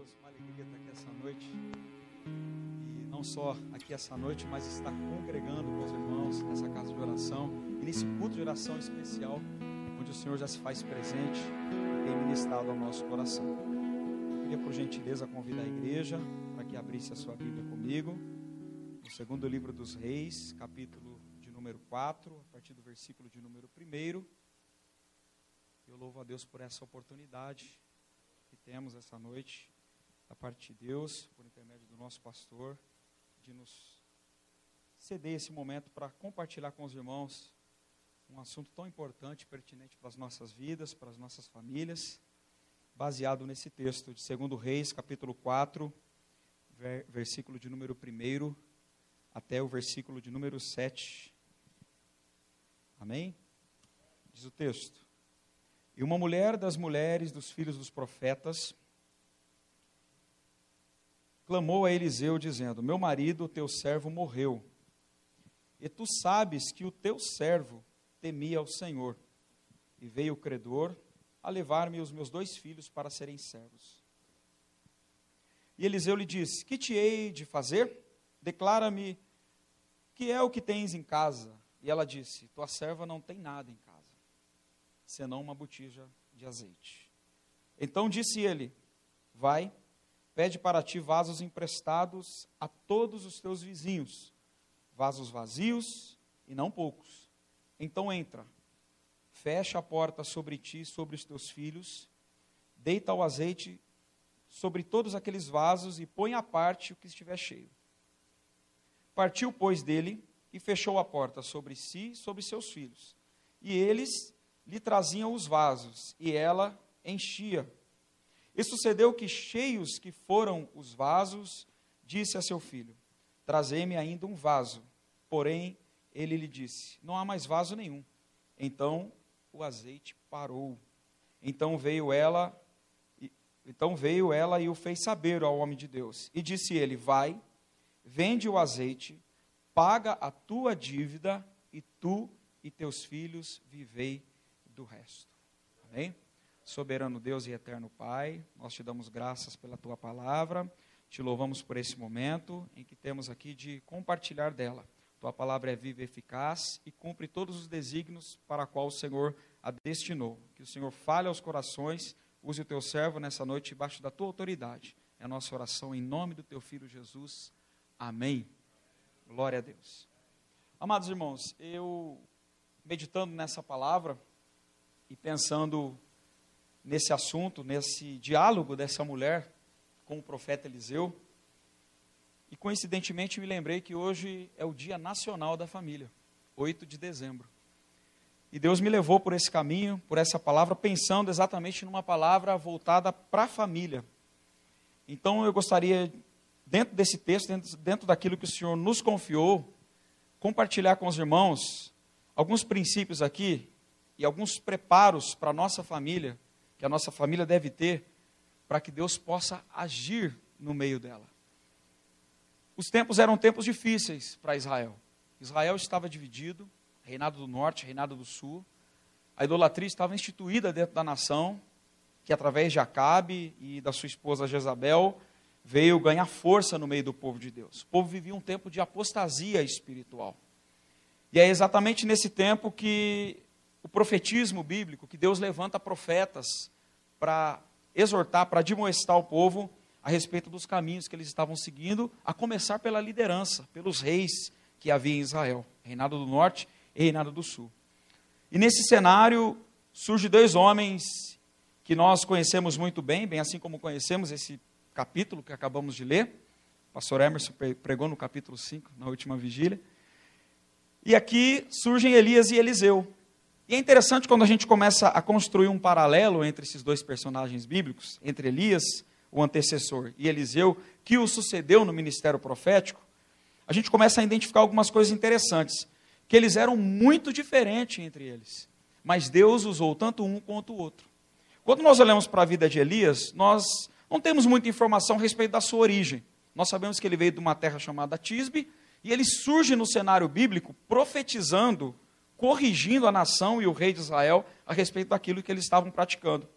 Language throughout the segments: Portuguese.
Deus, uma alegria estar aqui essa noite. E não só aqui essa noite, mas estar congregando com os irmãos nessa casa de oração e nesse culto de oração especial, onde o Senhor já se faz presente e tem ministrado ao nosso coração. Eu queria, por gentileza, convidar a igreja para que abrisse a sua Bíblia comigo, no segundo livro dos Reis, capítulo de número 4, a partir do versículo de número 1. Eu louvo a Deus por essa oportunidade que temos essa noite, da parte de Deus, por intermédio do nosso pastor, de nos ceder esse momento para compartilhar com os irmãos um assunto tão importante, pertinente para as nossas vidas, para as nossas famílias, baseado nesse texto de 2 Reis, capítulo 4, versículo de número 1 até o versículo de número 7. Amém? Diz o texto. E uma mulher das mulheres dos filhos dos profetas clamou a Eliseu, dizendo: Meu marido, teu servo, morreu. E tu sabes que o teu servo temia ao Senhor. E veio o credor a levar-me os meus dois filhos para serem servos. E Eliseu lhe disse: Que te hei de fazer? Declara-me que é o que tens em casa. E ela disse: Tua serva não tem nada em casa senão uma botija de azeite. Então disse ele: Vai, pede para ti vasos emprestados a todos os teus vizinhos, vasos vazios e não poucos. Então entra, fecha a porta sobre ti e sobre os teus filhos, deita o azeite sobre todos aqueles vasos e põe à parte o que estiver cheio. Partiu, pois, dele e fechou a porta sobre si e sobre seus filhos. E eles lhe traziam os vasos, e ela enchia. E sucedeu que, cheios que foram os vasos, disse a seu filho: Trazei-me ainda um vaso. Porém, ele lhe disse: Não há mais vaso nenhum. Então o azeite parou. Então veio ela, então veio ela e o fez saber ao homem de Deus. E disse ele: Vai, vende o azeite, paga a tua dívida, e tu e teus filhos vivei do resto. Amém? Soberano Deus e eterno Pai, nós te damos graças pela tua palavra, te louvamos por esse momento em que temos aqui de compartilhar dela. Tua palavra é viva e eficaz e cumpre todos os desígnios para a qual o Senhor a destinou. Que o Senhor fale aos corações, use o teu servo nessa noite debaixo da tua autoridade. É a nossa oração em nome do teu filho Jesus. Amém. Glória a Deus. Amados irmãos, eu meditando nessa palavra, e pensando nesse assunto, nesse diálogo dessa mulher com o profeta Eliseu. E coincidentemente me lembrei que hoje é o Dia Nacional da Família, 8 de dezembro. E Deus me levou por esse caminho, por essa palavra, pensando exatamente numa palavra voltada para a família. Então eu gostaria, dentro desse texto, dentro, daquilo que o Senhor nos confiou, compartilhar com os irmãos alguns princípios aqui e alguns preparos para a nossa família, que a nossa família deve ter, para que Deus possa agir no meio dela. Os tempos eram tempos difíceis para Israel. Israel estava dividido, reinado do norte, reinado do sul. A idolatria estava instituída dentro da nação, que através de Acabe e da sua esposa Jezabel veio ganhar força no meio do povo de Deus. O povo vivia um tempo de apostasia espiritual. E é exatamente nesse tempo que o profetismo bíblico, que Deus levanta profetas para exortar, para admoestar o povo a respeito dos caminhos que eles estavam seguindo, a começar pela liderança, pelos reis que havia em Israel, reinado do norte e reinado do sul. E nesse cenário surgem dois homens que nós conhecemos muito bem, bem assim como conhecemos esse capítulo que acabamos de ler. O pastor Emerson pregou no capítulo 5, na última vigília. E aqui surgem Elias e Eliseu. E é interessante quando a gente começa a construir um paralelo entre esses dois personagens bíblicos, entre Elias, o antecessor, e Eliseu, que o sucedeu no ministério profético, a gente começa a identificar algumas coisas interessantes, que eles eram muito diferentes entre eles, mas Deus usou tanto um quanto o outro. Quando nós olhamos para a vida de Elias, nós não temos muita informação a respeito da sua origem. Nós sabemos que ele veio de uma terra chamada Tisbe, e ele surge no cenário bíblico profetizando corrigindo a nação e o rei de Israel a respeito daquilo que eles estavam praticando.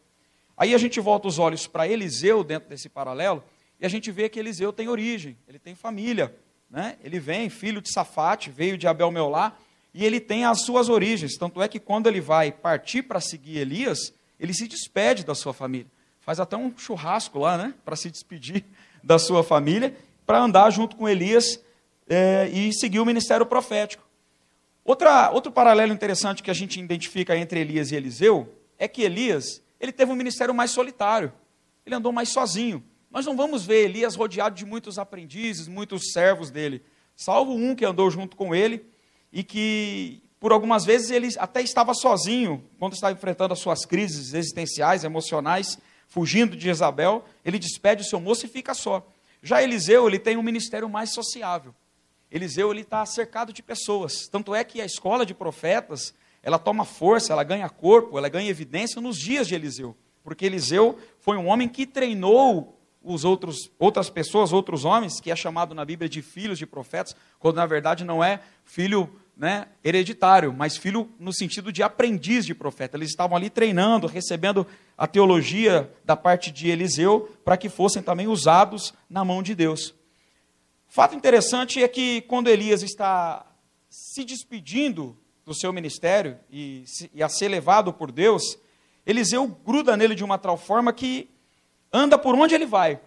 Aí a gente volta os olhos para Eliseu dentro desse paralelo, e a gente vê que Eliseu tem origem, ele tem família. Né? Ele vem, filho de Safate, veio de Abel Meolá, e ele tem as suas origens. Tanto é que quando ele vai partir para seguir Elias, ele se despede da sua família. Faz até um churrasco lá, né? Para se despedir da sua família, para andar junto com Elias é, e seguir o ministério profético. Outra, outro paralelo interessante que a gente identifica entre Elias e Eliseu é que Elias ele teve um ministério mais solitário. Ele andou mais sozinho. Nós não vamos ver Elias rodeado de muitos aprendizes, muitos servos dele, salvo um que andou junto com ele e que, por algumas vezes, ele até estava sozinho quando estava enfrentando as suas crises existenciais, emocionais, fugindo de Jezabel. Ele despede o seu moço e fica só. Já Eliseu, ele tem um ministério mais sociável. Eliseu, ele está cercado de pessoas. Tanto é que a escola de profetas, ela toma força, ela ganha corpo, ela ganha evidência nos dias de Eliseu. Porque Eliseu foi um homem que treinou os outros, outras pessoas, outros homens, que é chamado na Bíblia de filhos de profetas, quando na verdade não é filho né, hereditário, mas filho no sentido de aprendiz de profeta. Eles estavam ali treinando, recebendo a teologia da parte de Eliseu, para que fossem também usados na mão de Deus. Fato interessante é que quando Elias está se despedindo do seu ministério e, e a ser levado por Deus, Eliseu gruda nele de uma tal forma que anda por onde ele vai.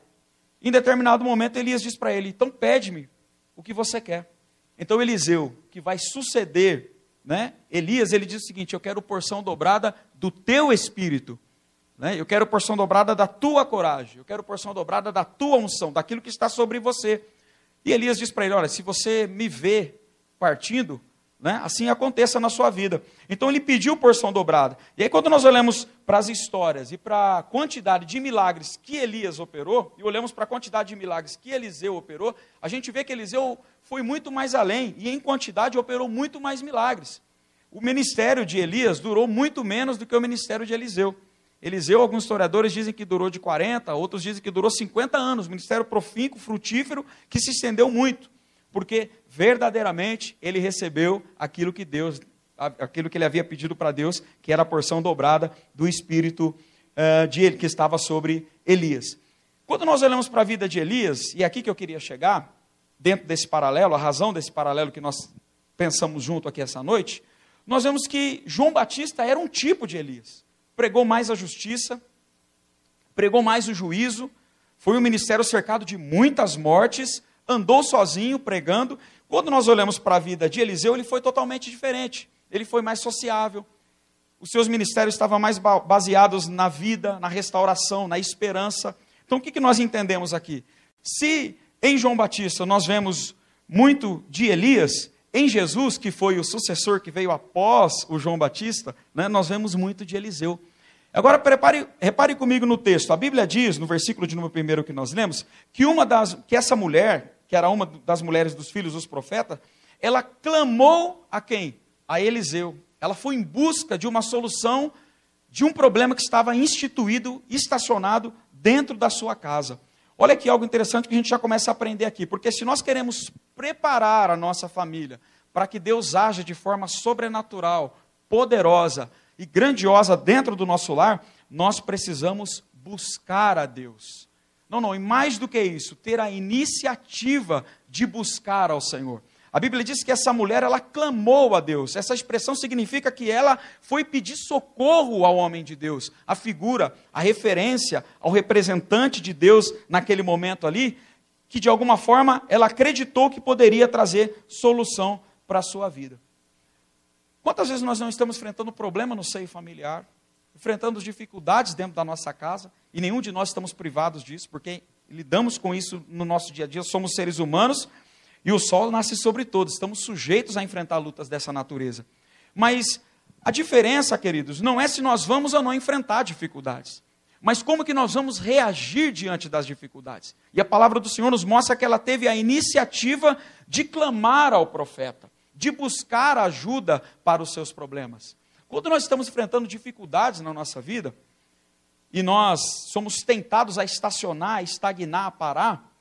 Em determinado momento, Elias diz para ele: Então pede-me o que você quer. Então Eliseu, que vai suceder, né? Elias, ele diz o seguinte: Eu quero porção dobrada do teu espírito. Né? Eu quero porção dobrada da tua coragem. Eu quero porção dobrada da tua unção, daquilo que está sobre você. E Elias diz para ele: Olha, se você me vê partindo, né? Assim aconteça na sua vida. Então ele pediu porção dobrada. E aí, quando nós olhamos para as histórias e para a quantidade de milagres que Elias operou, e olhamos para a quantidade de milagres que Eliseu operou, a gente vê que Eliseu foi muito mais além e, em quantidade, operou muito mais milagres. O ministério de Elias durou muito menos do que o ministério de Eliseu. Eliseu, alguns historiadores dizem que durou de 40, outros dizem que durou 50 anos. Ministério profícuo, frutífero, que se estendeu muito porque verdadeiramente ele recebeu aquilo que Deus, aquilo que ele havia pedido para Deus, que era a porção dobrada do espírito uh, de ele que estava sobre Elias. Quando nós olhamos para a vida de Elias, e é aqui que eu queria chegar, dentro desse paralelo, a razão desse paralelo que nós pensamos junto aqui essa noite, nós vemos que João Batista era um tipo de Elias. Pregou mais a justiça, pregou mais o juízo, foi um ministério cercado de muitas mortes, andou sozinho pregando. Quando nós olhamos para a vida de Eliseu, ele foi totalmente diferente. Ele foi mais sociável. Os seus ministérios estavam mais baseados na vida, na restauração, na esperança. Então, o que, que nós entendemos aqui? Se em João Batista nós vemos muito de Elias, em Jesus, que foi o sucessor que veio após o João Batista, né, nós vemos muito de Eliseu. Agora, prepare, repare comigo no texto. A Bíblia diz, no versículo de número primeiro que nós lemos, que, uma das, que essa mulher, que era uma das mulheres dos filhos dos profetas, ela clamou a quem? A Eliseu. Ela foi em busca de uma solução de um problema que estava instituído, estacionado dentro da sua casa. Olha aqui algo interessante que a gente já começa a aprender aqui, porque se nós queremos preparar a nossa família para que Deus haja de forma sobrenatural, poderosa e grandiosa dentro do nosso lar, nós precisamos buscar a Deus. Não, não, e mais do que isso, ter a iniciativa de buscar ao Senhor. A Bíblia diz que essa mulher, ela clamou a Deus. Essa expressão significa que ela foi pedir socorro ao homem de Deus. A figura, a referência ao representante de Deus naquele momento ali, que de alguma forma ela acreditou que poderia trazer solução para a sua vida. Quantas vezes nós não estamos enfrentando problema no seio familiar? enfrentando dificuldades dentro da nossa casa, e nenhum de nós estamos privados disso, porque lidamos com isso no nosso dia a dia, somos seres humanos, e o sol nasce sobre todos, estamos sujeitos a enfrentar lutas dessa natureza. Mas a diferença, queridos, não é se nós vamos ou não enfrentar dificuldades, mas como que nós vamos reagir diante das dificuldades. E a palavra do Senhor nos mostra que ela teve a iniciativa de clamar ao profeta, de buscar ajuda para os seus problemas. Quando nós estamos enfrentando dificuldades na nossa vida, e nós somos tentados a estacionar, a estagnar, a parar,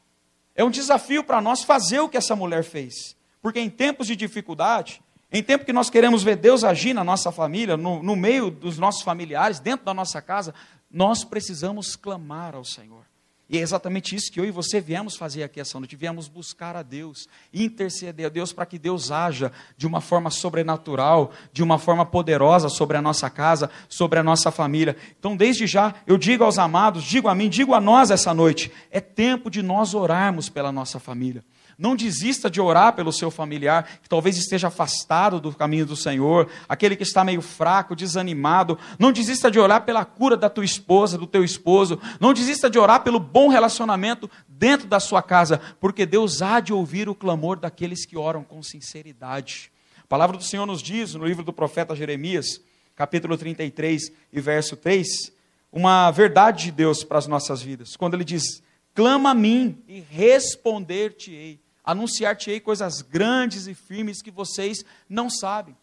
é um desafio para nós fazer o que essa mulher fez. Porque em tempos de dificuldade, em tempo que nós queremos ver Deus agir na nossa família, no, no meio dos nossos familiares, dentro da nossa casa, nós precisamos clamar ao Senhor. E é exatamente isso que eu e você viemos fazer aqui essa noite. Viemos buscar a Deus, interceder a Deus para que Deus haja de uma forma sobrenatural, de uma forma poderosa sobre a nossa casa, sobre a nossa família. Então, desde já, eu digo aos amados, digo a mim, digo a nós essa noite: é tempo de nós orarmos pela nossa família. Não desista de orar pelo seu familiar, que talvez esteja afastado do caminho do Senhor, aquele que está meio fraco, desanimado. Não desista de orar pela cura da tua esposa, do teu esposo. Não desista de orar pelo bom relacionamento dentro da sua casa, porque Deus há de ouvir o clamor daqueles que oram com sinceridade. A palavra do Senhor nos diz, no livro do profeta Jeremias, capítulo 33 e verso 3, uma verdade de Deus para as nossas vidas, quando ele diz: Clama a mim e responder-te-ei anunciar-te-ei coisas grandes e firmes que vocês não sabem.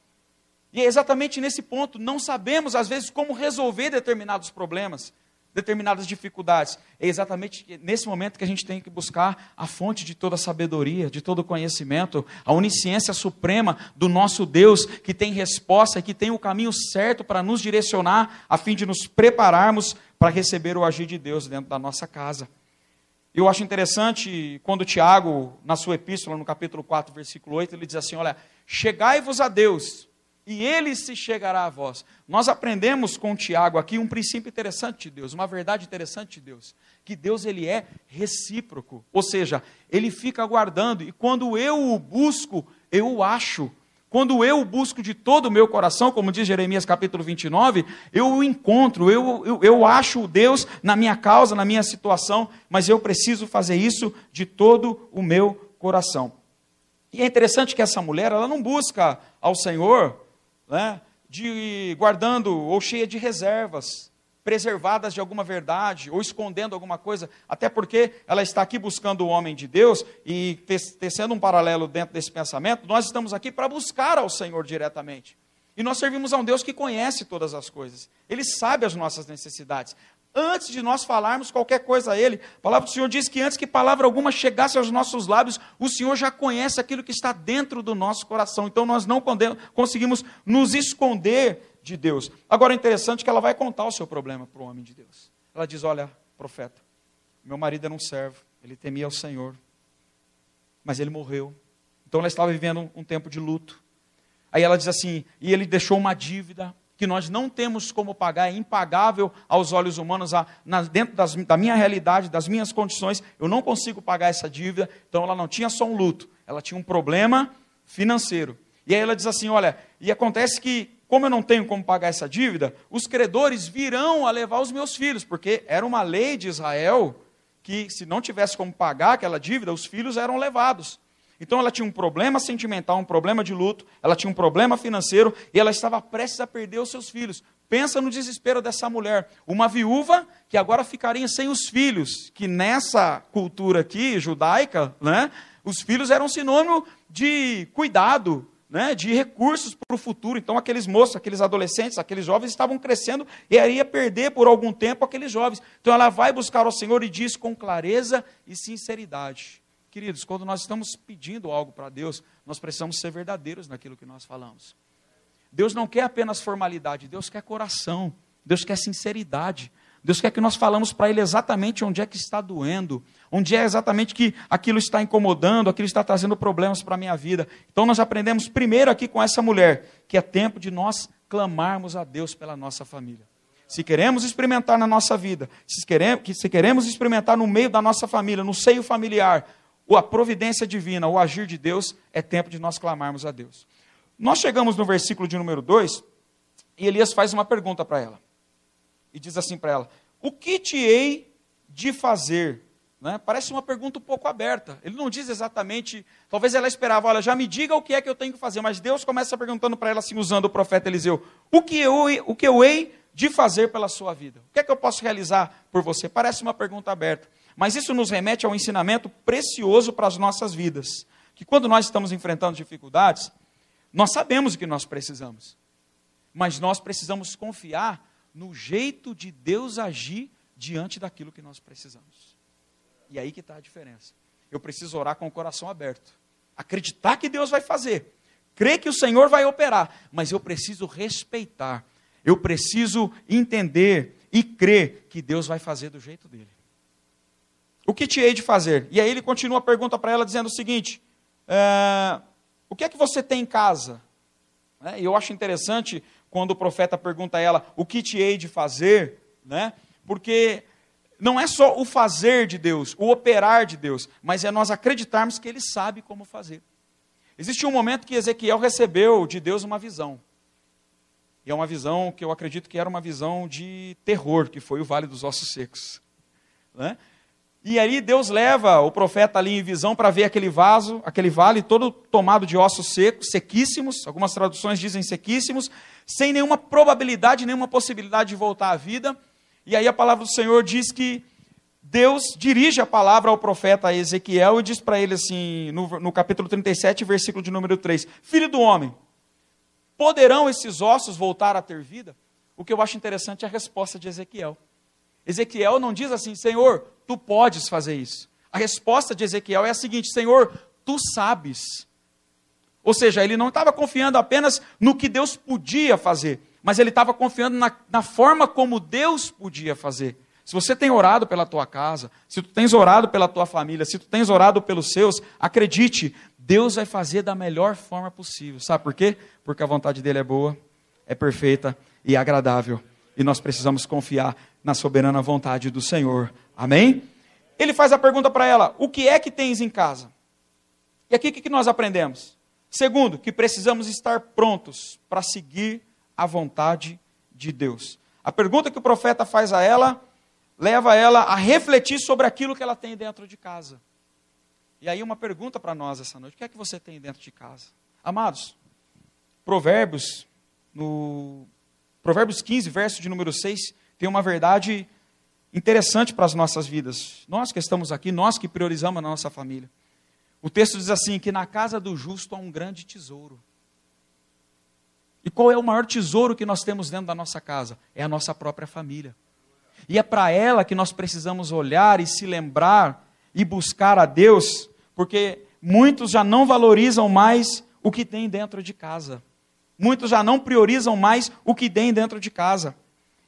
E é exatamente nesse ponto, não sabemos às vezes como resolver determinados problemas, determinadas dificuldades. É exatamente nesse momento que a gente tem que buscar a fonte de toda a sabedoria, de todo o conhecimento, a onisciência suprema do nosso Deus, que tem resposta e que tem o caminho certo para nos direcionar, a fim de nos prepararmos para receber o agir de Deus dentro da nossa casa. Eu acho interessante quando Tiago, na sua epístola, no capítulo 4, versículo 8, ele diz assim: Olha, chegai-vos a Deus, e ele se chegará a vós. Nós aprendemos com Tiago aqui um princípio interessante de Deus, uma verdade interessante de Deus, que Deus ele é recíproco, ou seja, ele fica aguardando, e quando eu o busco, eu o acho. Quando eu o busco de todo o meu coração, como diz Jeremias capítulo 29, eu o encontro, eu, eu, eu acho Deus na minha causa, na minha situação, mas eu preciso fazer isso de todo o meu coração. E é interessante que essa mulher, ela não busca ao Senhor, né, de guardando ou cheia de reservas, preservadas de alguma verdade ou escondendo alguma coisa, até porque ela está aqui buscando o homem de Deus e tecendo um paralelo dentro desse pensamento, nós estamos aqui para buscar ao Senhor diretamente. E nós servimos a um Deus que conhece todas as coisas. Ele sabe as nossas necessidades. Antes de nós falarmos qualquer coisa a Ele, a palavra do Senhor diz que antes que palavra alguma chegasse aos nossos lábios, o Senhor já conhece aquilo que está dentro do nosso coração. Então nós não conseguimos nos esconder de Deus. Agora é interessante que ela vai contar o seu problema para o homem de Deus. Ela diz: Olha, profeta, meu marido era um servo, ele temia o Senhor, mas ele morreu. Então ela estava vivendo um, tempo de luto. Aí ela diz assim: E ele deixou uma dívida que nós não temos como pagar, é impagável aos olhos humanos, a, na, dentro das, da minha realidade, das minhas condições, eu não consigo pagar essa dívida. Então ela não tinha só um luto, ela tinha um problema financeiro. E aí ela diz assim: Olha, e acontece que como eu não tenho como pagar essa dívida, os credores virão a levar os meus filhos, porque era uma lei de Israel que, se não tivesse como pagar aquela dívida, os filhos eram levados. Então ela tinha um problema sentimental, um problema de luto, ela tinha um problema financeiro e ela estava prestes a perder os seus filhos. Pensa no desespero dessa mulher, uma viúva que agora ficaria sem os filhos, que nessa cultura aqui judaica, né, os filhos eram sinônimo de cuidado, né, de recursos para o futuro. Então, aqueles moços, aqueles adolescentes, aqueles jovens estavam crescendo e aí ia perder por algum tempo aqueles jovens. Então, ela vai buscar ao Senhor e diz com clareza e sinceridade: Queridos, quando nós estamos pedindo algo para Deus, nós precisamos ser verdadeiros naquilo que nós falamos. Deus não quer apenas formalidade, Deus quer coração, Deus quer sinceridade. Deus quer que nós falamos para Ele exatamente onde é que está doendo, onde é exatamente que aquilo está incomodando, aquilo está trazendo problemas para a minha vida. Então nós aprendemos primeiro aqui com essa mulher, que é tempo de nós clamarmos a Deus pela nossa família. Se queremos experimentar na nossa vida, se queremos, se queremos experimentar no meio da nossa família, no seio familiar, a providência divina, o agir de Deus, é tempo de nós clamarmos a Deus. Nós chegamos no versículo de número 2, e Elias faz uma pergunta para ela e diz assim para ela: O que te hei de fazer? Né? Parece uma pergunta um pouco aberta. Ele não diz exatamente. Talvez ela esperava, olha, já me diga o que é que eu tenho que fazer. Mas Deus começa perguntando para ela, assim, usando o profeta Eliseu: O que eu, o que eu hei de fazer pela sua vida? O que é que eu posso realizar por você? Parece uma pergunta aberta. Mas isso nos remete a um ensinamento precioso para as nossas vidas. Que quando nós estamos enfrentando dificuldades, nós sabemos o que nós precisamos. Mas nós precisamos confiar no jeito de Deus agir diante daquilo que nós precisamos. E aí que está a diferença. Eu preciso orar com o coração aberto, acreditar que Deus vai fazer, crer que o Senhor vai operar, mas eu preciso respeitar, eu preciso entender e crer que Deus vai fazer do jeito dele. O que te hei de fazer? E aí ele continua a pergunta para ela dizendo o seguinte: é, o que é que você tem em casa? É, e eu acho interessante quando o profeta pergunta a ela o que te hei de fazer, né? Porque não é só o fazer de Deus, o operar de Deus, mas é nós acreditarmos que Ele sabe como fazer. Existe um momento que Ezequiel recebeu de Deus uma visão. E é uma visão que eu acredito que era uma visão de terror, que foi o Vale dos Ossos Secos. Né? E aí Deus leva o profeta ali em visão para ver aquele vaso, aquele vale todo tomado de ossos secos, sequíssimos, algumas traduções dizem sequíssimos, sem nenhuma probabilidade, nenhuma possibilidade de voltar à vida. E aí a palavra do Senhor diz que Deus dirige a palavra ao profeta Ezequiel e diz para ele assim, no, no capítulo 37, versículo de número 3: Filho do homem, poderão esses ossos voltar a ter vida? O que eu acho interessante é a resposta de Ezequiel. Ezequiel não diz assim, Senhor, tu podes fazer isso. A resposta de Ezequiel é a seguinte: Senhor, tu sabes. Ou seja, ele não estava confiando apenas no que Deus podia fazer, mas ele estava confiando na, na, forma como Deus podia fazer. Se você tem orado pela tua casa, se tu tens orado pela tua família, se tu tens orado pelos seus, acredite, Deus vai fazer da melhor forma possível. Sabe por quê? Porque a vontade dele é boa, é perfeita e agradável. E nós precisamos confiar na soberana vontade do Senhor. Amém? Ele faz a pergunta para ela: O que é que tens em casa? E aqui o que nós aprendemos? Segundo, que precisamos estar prontos para seguir a vontade de Deus. A pergunta que o profeta faz a ela leva ela a refletir sobre aquilo que ela tem dentro de casa. E aí, uma pergunta para nós essa noite: o que é que você tem dentro de casa? Amados, Provérbios, no Provérbios 15, verso de número 6, tem uma verdade interessante para as nossas vidas. Nós que estamos aqui, nós que priorizamos a nossa família. O texto diz assim: que na casa do justo há um grande tesouro. E qual é o maior tesouro que nós temos dentro da nossa casa? É a nossa própria família. E é para ela que nós precisamos olhar e se lembrar e buscar a Deus, porque muitos já não valorizam mais o que tem dentro de casa. Muitos já não priorizam mais o que tem dentro de casa.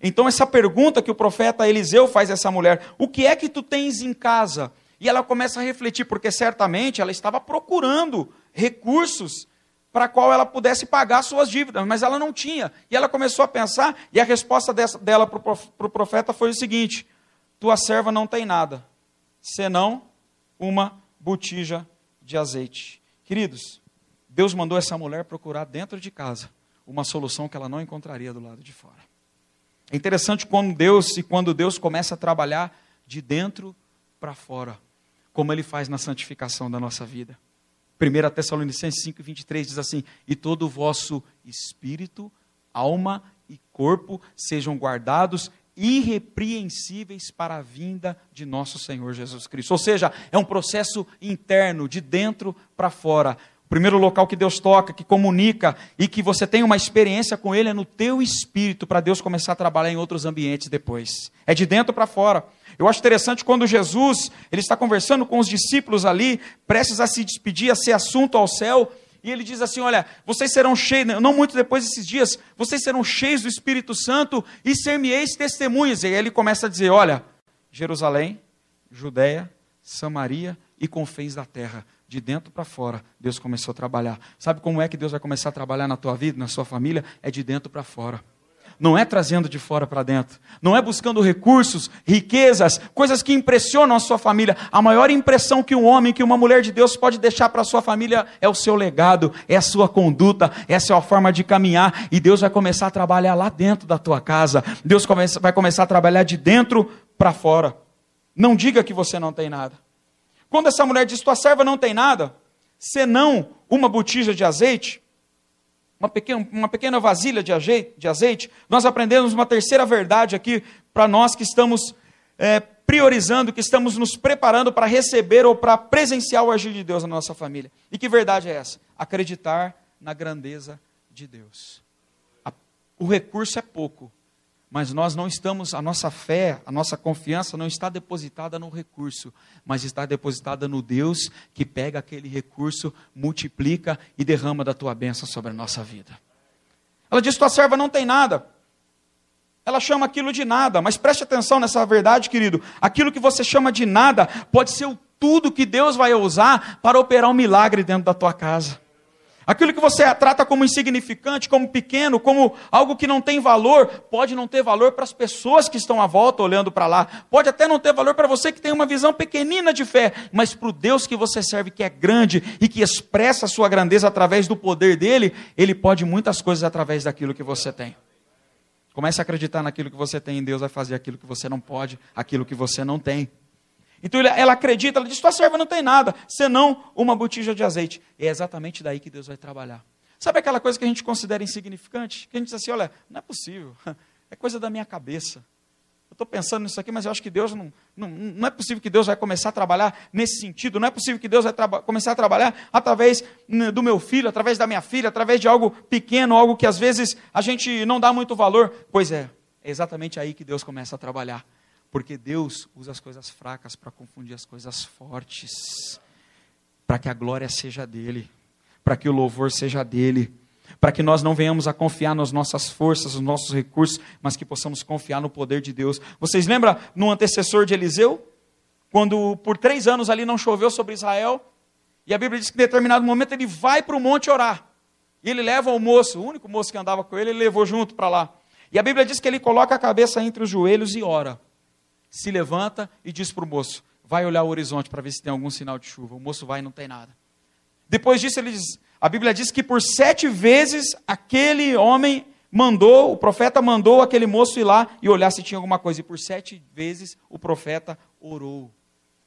Então, essa pergunta que o profeta Eliseu faz a essa mulher: O que é que tu tens em casa? E ela começa a refletir, porque certamente ela estava procurando recursos para qual ela pudesse pagar suas dívidas, mas ela não tinha. E ela começou a pensar, e a resposta dessa, dela para o profeta foi o seguinte: Tua serva não tem nada, senão uma botija de azeite. Queridos, Deus mandou essa mulher procurar dentro de casa uma solução que ela não encontraria do lado de fora. É interessante quando Deus e quando Deus começa a trabalhar de dentro para fora, como ele faz na santificação da nossa vida. 1 Tessalonicenses 5, 23 diz assim: E todo o vosso espírito, alma e corpo sejam guardados irrepreensíveis para a vinda de nosso Senhor Jesus Cristo. Ou seja, é um processo interno, de dentro para fora. O primeiro local que Deus toca, que comunica e que você tem uma experiência com Ele é no teu espírito, para Deus começar a trabalhar em outros ambientes depois. É de dentro para fora. Eu acho interessante quando Jesus ele está conversando com os discípulos ali, prestes a se despedir, a ser assunto ao céu, e ele diz assim: Olha, vocês serão cheios, não muito depois desses dias, vocês serão cheios do Espírito Santo e ser-me-eis testemunhas. E aí ele começa a dizer: Olha, Jerusalém, Judéia, Samaria e confins da terra de dentro para fora, Deus começou a trabalhar. Sabe como é que Deus vai começar a trabalhar na tua vida, na sua família? É de dentro para fora. Não é trazendo de fora para dentro. Não é buscando recursos, riquezas, coisas que impressionam a sua família. A maior impressão que um homem, que uma mulher de Deus pode deixar para a sua família é o seu legado, é a sua conduta, é a forma de caminhar. E Deus vai começar a trabalhar lá dentro da tua casa. Deus vai começar a trabalhar de dentro para fora. Não diga que você não tem nada. Quando essa mulher diz: Tua serva não tem nada, senão uma botija de azeite, uma pequena, uma pequena vasilha de azeite, de azeite, nós aprendemos uma terceira verdade aqui para nós que estamos é, priorizando, que estamos nos preparando para receber ou para presenciar o agir de Deus na nossa família. E que verdade é essa? Acreditar na grandeza de Deus. O recurso é pouco, mas nós não estamos, a nossa fé, a nossa confiança não está depositada no recurso, mas está depositada no Deus que pega aquele recurso, multiplica e derrama da tua bênção sobre a nossa vida. Ela diz: Tua serva não tem nada. ela chama aquilo de nada, mas preste atenção nessa verdade, querido. Aquilo que você chama de nada pode ser o tudo que Deus vai usar para operar um milagre dentro da tua casa. Aquilo que você trata como insignificante, como pequeno, como algo que não tem valor, pode não ter valor para as pessoas que estão à volta olhando para lá. Pode até não ter valor para você que tem uma visão pequenina de fé, mas para o Deus que você serve, que é grande e que expressa a sua grandeza através do poder dele, ele pode muitas coisas através daquilo que você tem. Comece a acreditar naquilo que você tem, em Deus vai fazer aquilo que você não pode, aquilo que você não tem. Então ela acredita, ela diz: Tua serva não tem nada, senão uma botija de azeite. E é exatamente daí que Deus vai trabalhar. Sabe aquela coisa que a gente considera insignificante? Que a gente diz assim: Olha, não é possível, é coisa da minha cabeça. Eu estou pensando nisso aqui, mas eu acho que Deus não, não. Não é possível que Deus vai começar a trabalhar nesse sentido. Não é possível que Deus vai começar a trabalhar através né, do meu filho, através da minha filha, através de algo pequeno, algo que às vezes a gente não dá muito valor. Pois é, é exatamente aí que Deus começa a trabalhar. Porque Deus usa as coisas fracas para confundir as coisas fortes, para que a glória seja dele, para que o louvor seja dele, para que nós não venhamos a confiar nas nossas forças, nos nossos recursos, mas que possamos confiar no poder de Deus. Vocês lembram no antecessor de Eliseu? Quando por três anos ali não choveu sobre Israel, e a Bíblia diz que em determinado momento ele vai para o monte orar. E ele leva o moço, o único moço que andava com ele, ele levou junto para lá. E a Bíblia diz que ele coloca a cabeça entre os joelhos e ora se levanta e diz para o moço: vai olhar o horizonte para ver se tem algum sinal de chuva. O moço vai e não tem nada. Depois disso, ele diz, a Bíblia diz que por sete vezes aquele homem mandou, o profeta mandou aquele moço ir lá e olhar se tinha alguma coisa. E por sete vezes o profeta orou.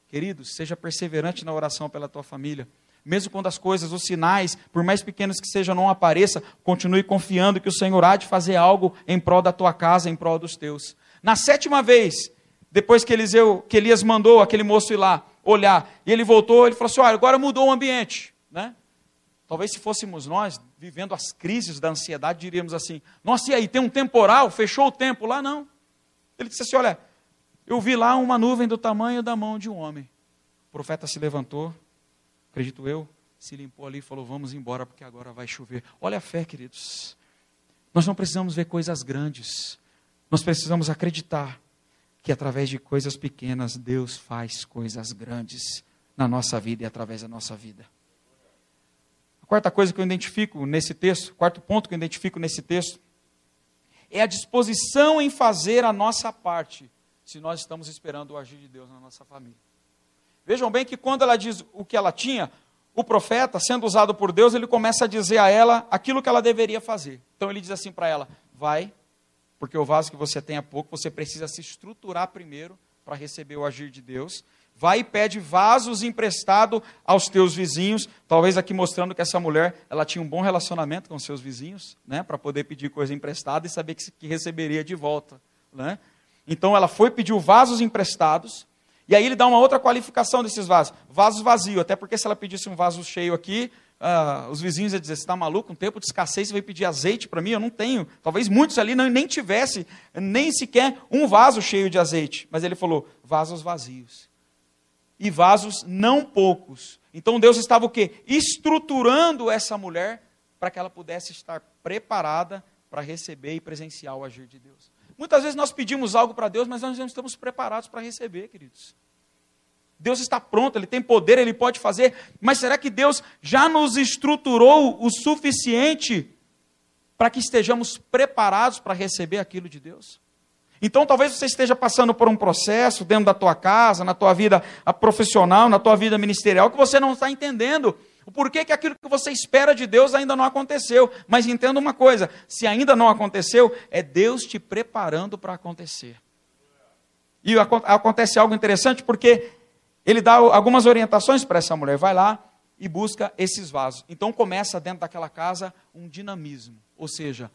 Queridos, seja perseverante na oração pela tua família. Mesmo quando as coisas, os sinais, por mais pequenos que sejam, não apareçam, continue confiando que o Senhor há de fazer algo em prol da tua casa, em prol dos teus. Na sétima vez, depois que, Eliseu, que Elias mandou aquele moço ir lá olhar, e ele voltou, ele falou assim: olha, agora mudou o ambiente. Né? Talvez se fôssemos nós, vivendo as crises da ansiedade, diríamos assim: nossa, e aí, tem um temporal, fechou o tempo lá? Não. Ele disse assim: olha, eu vi lá uma nuvem do tamanho da mão de um homem. O profeta se levantou, acredito eu, se limpou ali e falou: vamos embora, porque agora vai chover. Olha a fé, queridos. Nós não precisamos ver coisas grandes, nós precisamos acreditar que através de coisas pequenas Deus faz coisas grandes na nossa vida e através da nossa vida. A quarta coisa que eu identifico nesse texto, quarto ponto que eu identifico nesse texto, é a disposição em fazer a nossa parte, se nós estamos esperando o agir de Deus na nossa família. Vejam bem que quando ela diz o que ela tinha, o profeta, sendo usado por Deus, ele começa a dizer a ela aquilo que ela deveria fazer. Então ele diz assim para ela: vai, porque o vaso que você tem é pouco, você precisa se estruturar primeiro para receber o agir de Deus. Vai e pede vasos emprestado aos teus vizinhos, talvez aqui mostrando que essa mulher, ela tinha um bom relacionamento com seus vizinhos, né, para poder pedir coisa emprestada e saber que, que receberia de volta, né? Então ela foi pedir vasos emprestados, e aí ele dá uma outra qualificação desses vasos, vasos vazios, até porque se ela pedisse um vaso cheio aqui, ah, os vizinhos iam dizer: Você está maluco? Um tempo de escassez, você vai pedir azeite para mim? Eu não tenho. Talvez muitos ali não, nem tivesse nem sequer um vaso cheio de azeite. Mas ele falou: vasos vazios. E vasos não poucos. Então Deus estava o quê? Estruturando essa mulher para que ela pudesse estar preparada para receber e presenciar o agir de Deus. Muitas vezes nós pedimos algo para Deus, mas nós não estamos preparados para receber, queridos. Deus está pronto, Ele tem poder, Ele pode fazer, mas será que Deus já nos estruturou o suficiente para que estejamos preparados para receber aquilo de Deus? Então talvez você esteja passando por um processo dentro da tua casa, na tua vida profissional, na tua vida ministerial, que você não está entendendo. O porquê que aquilo que você espera de Deus ainda não aconteceu. Mas entenda uma coisa: se ainda não aconteceu, é Deus te preparando para acontecer. E acontece algo interessante porque ele dá algumas orientações para essa mulher. Vai lá e busca esses vasos. Então começa dentro daquela casa um dinamismo. Ou seja,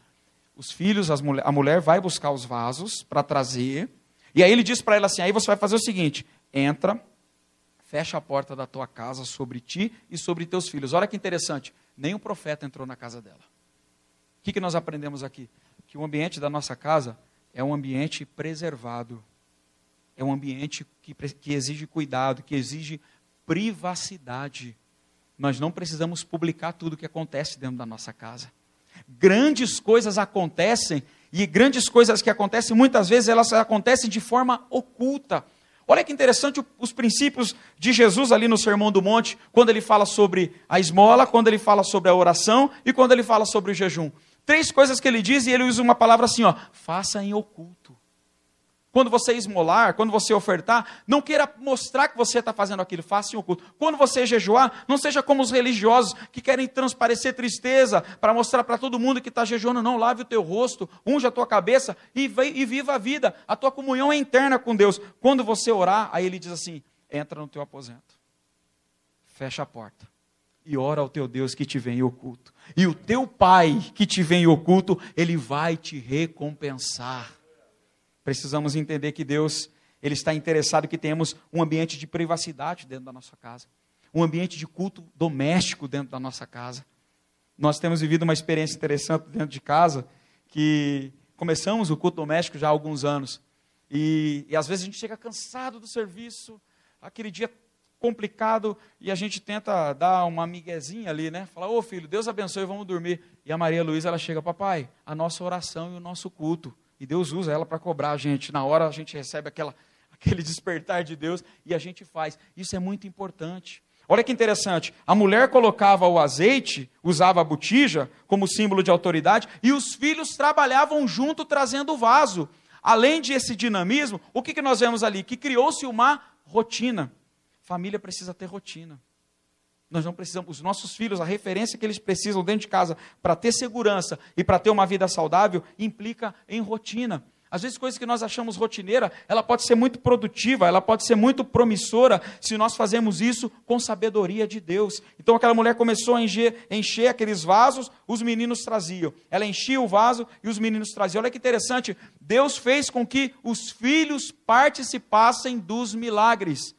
os filhos, mulher, a mulher vai buscar os vasos para trazer. E aí ele diz para ela assim: aí você vai fazer o seguinte: entra, fecha a porta da tua casa sobre ti e sobre teus filhos. Olha que interessante, nem o profeta entrou na casa dela. O que, que nós aprendemos aqui? Que o ambiente da nossa casa é um ambiente preservado é um ambiente que, que exige cuidado, que exige privacidade. Nós não precisamos publicar tudo o que acontece dentro da nossa casa. Grandes coisas acontecem E grandes coisas que acontecem, muitas vezes elas acontecem de forma oculta. Olha que interessante os princípios de Jesus ali no Sermão do Monte, quando ele fala sobre a esmola, quando ele fala sobre a oração e quando ele fala sobre o jejum. Três coisas que ele diz e ele usa uma palavra assim, ó, faça em oculto. Quando você esmolar, quando você ofertar, não queira mostrar que você está fazendo aquilo, faça em oculto. Quando você jejuar, não seja como os religiosos que querem transparecer tristeza para mostrar para todo mundo que está jejuando. Não, lave o teu rosto, unja a tua cabeça e, e viva a vida. A tua comunhão é interna com Deus. Quando você orar, aí ele diz assim: entra no teu aposento, fecha a porta e ora ao teu Deus que te vem em oculto. E o teu Pai que te vem em oculto, ele vai te recompensar. Precisamos entender que Deus, ele está interessado que tenhamos um ambiente de privacidade dentro da nossa casa, um ambiente de culto doméstico dentro da nossa casa. Nós temos vivido uma experiência interessante dentro de casa, que começamos o culto doméstico já há alguns anos. E, e às vezes a gente chega cansado do serviço, aquele dia complicado, e a gente tenta dar uma miguezinha ali, né? Falar, ô filho, Deus abençoe, vamos dormir. E a Maria Luísa, ela chega, papai, a nossa oração e o nosso culto. E Deus usa ela para cobrar a gente. Na hora a gente recebe aquela, aquele despertar de Deus e a gente faz. Isso é muito importante. Olha que interessante. A mulher colocava o azeite, usava a botija como símbolo de autoridade, e os filhos trabalhavam junto trazendo o vaso. Além desse dinamismo, o que, que nós vemos ali? Que criou-se uma rotina. Família precisa ter rotina. Nós não precisamos, os nossos filhos, a referência que eles precisam dentro de casa para ter segurança e para ter uma vida saudável implica em rotina. Às vezes, coisas que nós achamos rotineira, ela pode ser muito produtiva, ela pode ser muito promissora, se nós fazemos isso com sabedoria de Deus. Então, aquela mulher começou a encher, encher aqueles vasos, os meninos traziam. Ela enchia o vaso e os meninos traziam. Olha que interessante, Deus fez com que os filhos participassem dos milagres.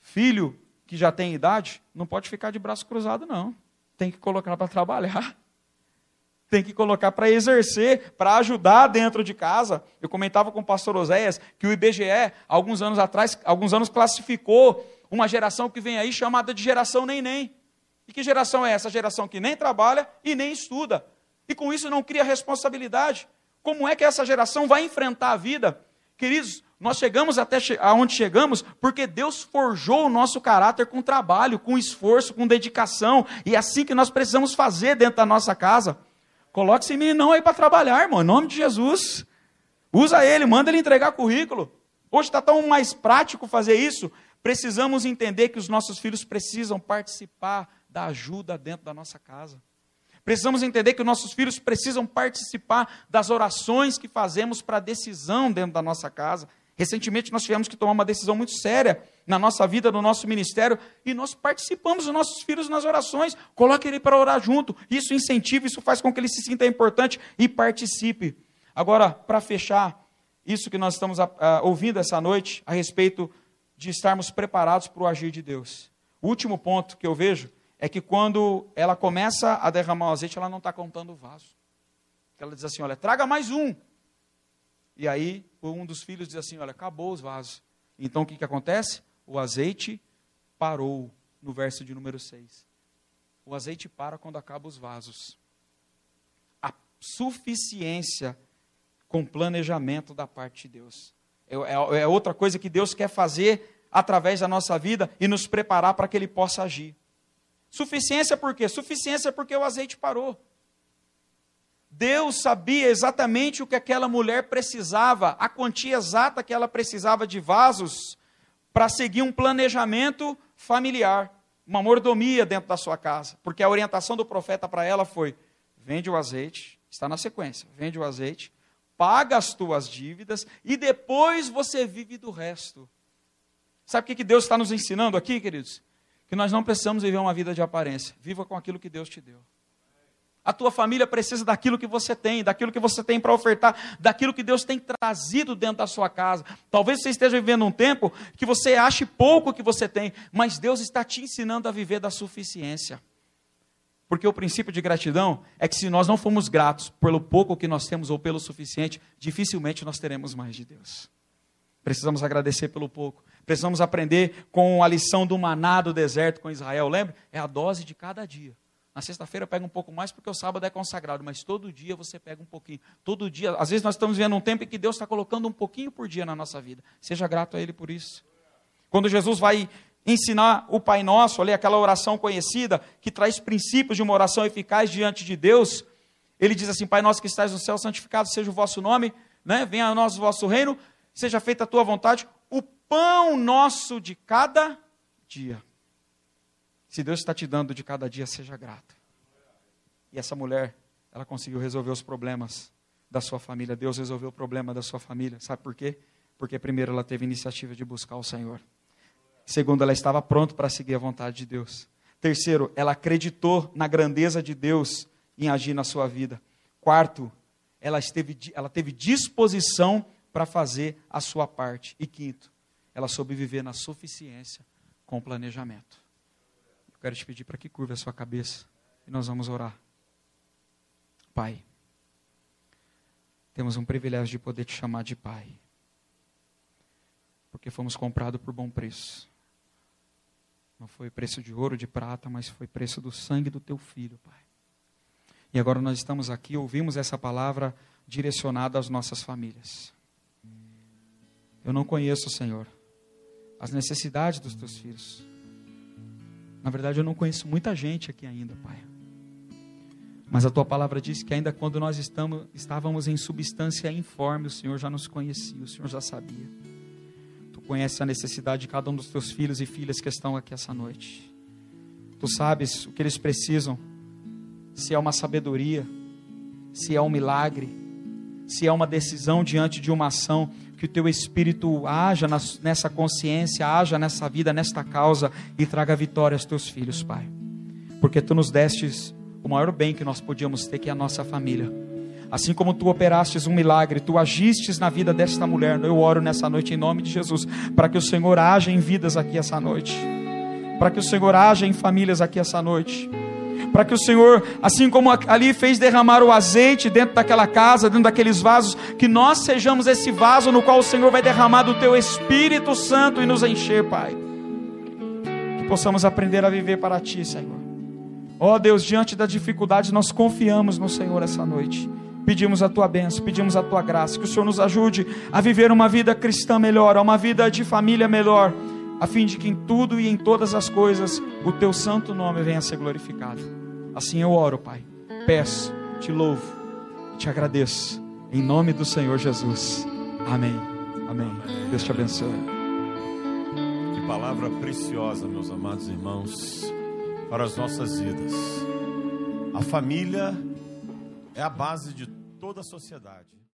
Filho que já tem idade, não pode ficar de braço cruzado, não. Tem que colocar para trabalhar. Tem que colocar para exercer, para ajudar dentro de casa. Eu comentava com o pastor Oséias que o IBGE, alguns anos atrás, alguns anos classificou uma geração que vem aí chamada de geração nem-nem. E que geração é essa? Geração que nem trabalha e nem estuda. E com isso não cria responsabilidade. Como é que essa geração vai enfrentar a vida? Queridos, nós chegamos até aonde chegamos porque Deus forjou o nosso caráter com trabalho, com esforço, com dedicação. E é assim que nós precisamos fazer dentro da nossa casa. Coloque esse meninão aí para trabalhar, irmão, em nome de Jesus. Usa ele, manda ele entregar currículo. Hoje está tão mais prático fazer isso. Precisamos entender que os nossos filhos precisam participar da ajuda dentro da nossa casa. Precisamos entender que os nossos filhos precisam participar das orações que fazemos para a decisão dentro da nossa casa. Recentemente nós tivemos que tomar uma decisão muito séria na nossa vida, no nosso ministério, e nós participamos dos nossos filhos nas orações. Coloque ele para orar junto. Isso incentiva, isso faz com que ele se sinta importante e participe. Agora, para fechar, isso que nós estamos a, a, ouvindo essa noite a respeito de estarmos preparados para o agir de Deus. O último ponto que eu vejo é que quando ela começa a derramar o azeite, ela não está contando o vaso. Ela diz assim: olha, traga mais um. E aí um dos filhos diz assim: Olha, acabou os vasos. Então o que, que acontece? O azeite parou no verso de número 6. O azeite para quando acaba os vasos. A suficiência com planejamento da parte de Deus. É, é, é outra coisa que Deus quer fazer através da nossa vida e nos preparar para que Ele possa agir. Suficiência por quê? Suficiência porque o azeite parou. Deus sabia exatamente o que aquela mulher precisava, a quantia exata que ela precisava de vasos para seguir um planejamento familiar, uma mordomia dentro da sua casa. Porque a orientação do profeta para ela foi: vende o azeite, está na sequência, vende o azeite, paga as tuas dívidas e depois você vive do resto. Sabe o que Deus está nos ensinando aqui, queridos? Que nós não precisamos viver uma vida de aparência. Viva com aquilo que Deus te deu. A tua família precisa daquilo que você tem, daquilo que você tem para ofertar, daquilo que Deus tem trazido dentro da sua casa. Talvez você esteja vivendo um tempo que você ache pouco que você tem, mas Deus está te ensinando a viver da suficiência. Porque o princípio de gratidão é que se nós não formos gratos pelo pouco que nós temos ou pelo suficiente, dificilmente nós teremos mais de Deus. Precisamos agradecer pelo pouco. Precisamos aprender com a lição do maná do deserto com Israel. Lembra? É a dose de cada dia Na sexta-feira pega um pouco mais porque o sábado é consagrado, mas todo dia você pega um pouquinho. Todo dia, às vezes nós estamos vivendo um tempo em que Deus está colocando um pouquinho por dia na nossa vida. Seja grato a Ele por isso. Quando Jesus vai ensinar o Pai Nosso, ali aquela oração conhecida que traz princípios de uma oração eficaz diante de Deus, ele diz assim: Pai nosso que estás no céu, santificado seja o vosso nome, né? venha a nós o vosso reino, seja feita a tua vontade, o pão nosso de cada dia. Se Deus está te dando de cada dia, seja grato. E essa mulher, ela conseguiu resolver os problemas da sua família. Deus resolveu o problema da sua família. Sabe por quê? Porque primeiro ela teve iniciativa de buscar o Senhor. Segundo, ela estava pronta para seguir a vontade de Deus. Terceiro, ela acreditou na grandeza de Deus em agir na sua vida. Quarto, ela, esteve, ela teve disposição para fazer a sua parte. E quinto, ela soube viver na suficiência com planejamento. Quero te pedir para que curva a sua cabeça e nós vamos orar. Pai, temos um privilégio de poder te chamar de Pai, porque fomos comprados por bom preço. Não foi preço de ouro, de prata, mas foi preço do sangue do teu filho, Pai. E agora nós estamos aqui, ouvimos essa palavra direcionada às nossas famílias. Eu não conheço, Senhor, as necessidades dos teus filhos. Na verdade, eu não conheço muita gente aqui ainda, Pai. Mas a tua palavra diz que ainda quando nós estamos, estávamos em substância informe, o Senhor já nos conhecia, o Senhor já sabia. Tu conheces a necessidade de cada um dos teus filhos e filhas que estão aqui essa noite. Tu sabes o que eles precisam, se é uma sabedoria, se é um milagre, se é uma decisão diante de uma ação que o teu espírito haja nessa consciência, haja nessa vida, nesta causa e traga vitória aos teus filhos, Pai. Porque tu nos destes o maior bem que nós podíamos ter, que é a nossa família. Assim como tu operastes um milagre, tu agistes na vida desta mulher, eu oro nessa noite em nome de Jesus, para que o Senhor haja em vidas aqui essa noite, para que o Senhor haja em famílias aqui essa noite para que o Senhor, assim como ali fez derramar o azeite dentro daquela casa, dentro daqueles vasos, que nós sejamos esse vaso no qual o Senhor vai derramar do teu Espírito Santo e nos encher, Pai. Que possamos aprender a viver para ti, Senhor. Ó oh, Deus, diante da dificuldade, nós confiamos no Senhor essa noite. Pedimos a tua bênção, pedimos a tua graça, que o Senhor nos ajude a viver uma vida cristã melhor, uma vida de família melhor, a fim de que em tudo e em todas as coisas o teu santo nome venha a ser glorificado. Assim eu oro, Pai. Peço, te louvo, te agradeço. Em nome do Senhor Jesus. Amém. Amém. Amém. Deus te abençoe. Que palavra preciosa, meus amados irmãos, para as nossas vidas. A família é a base de toda a sociedade.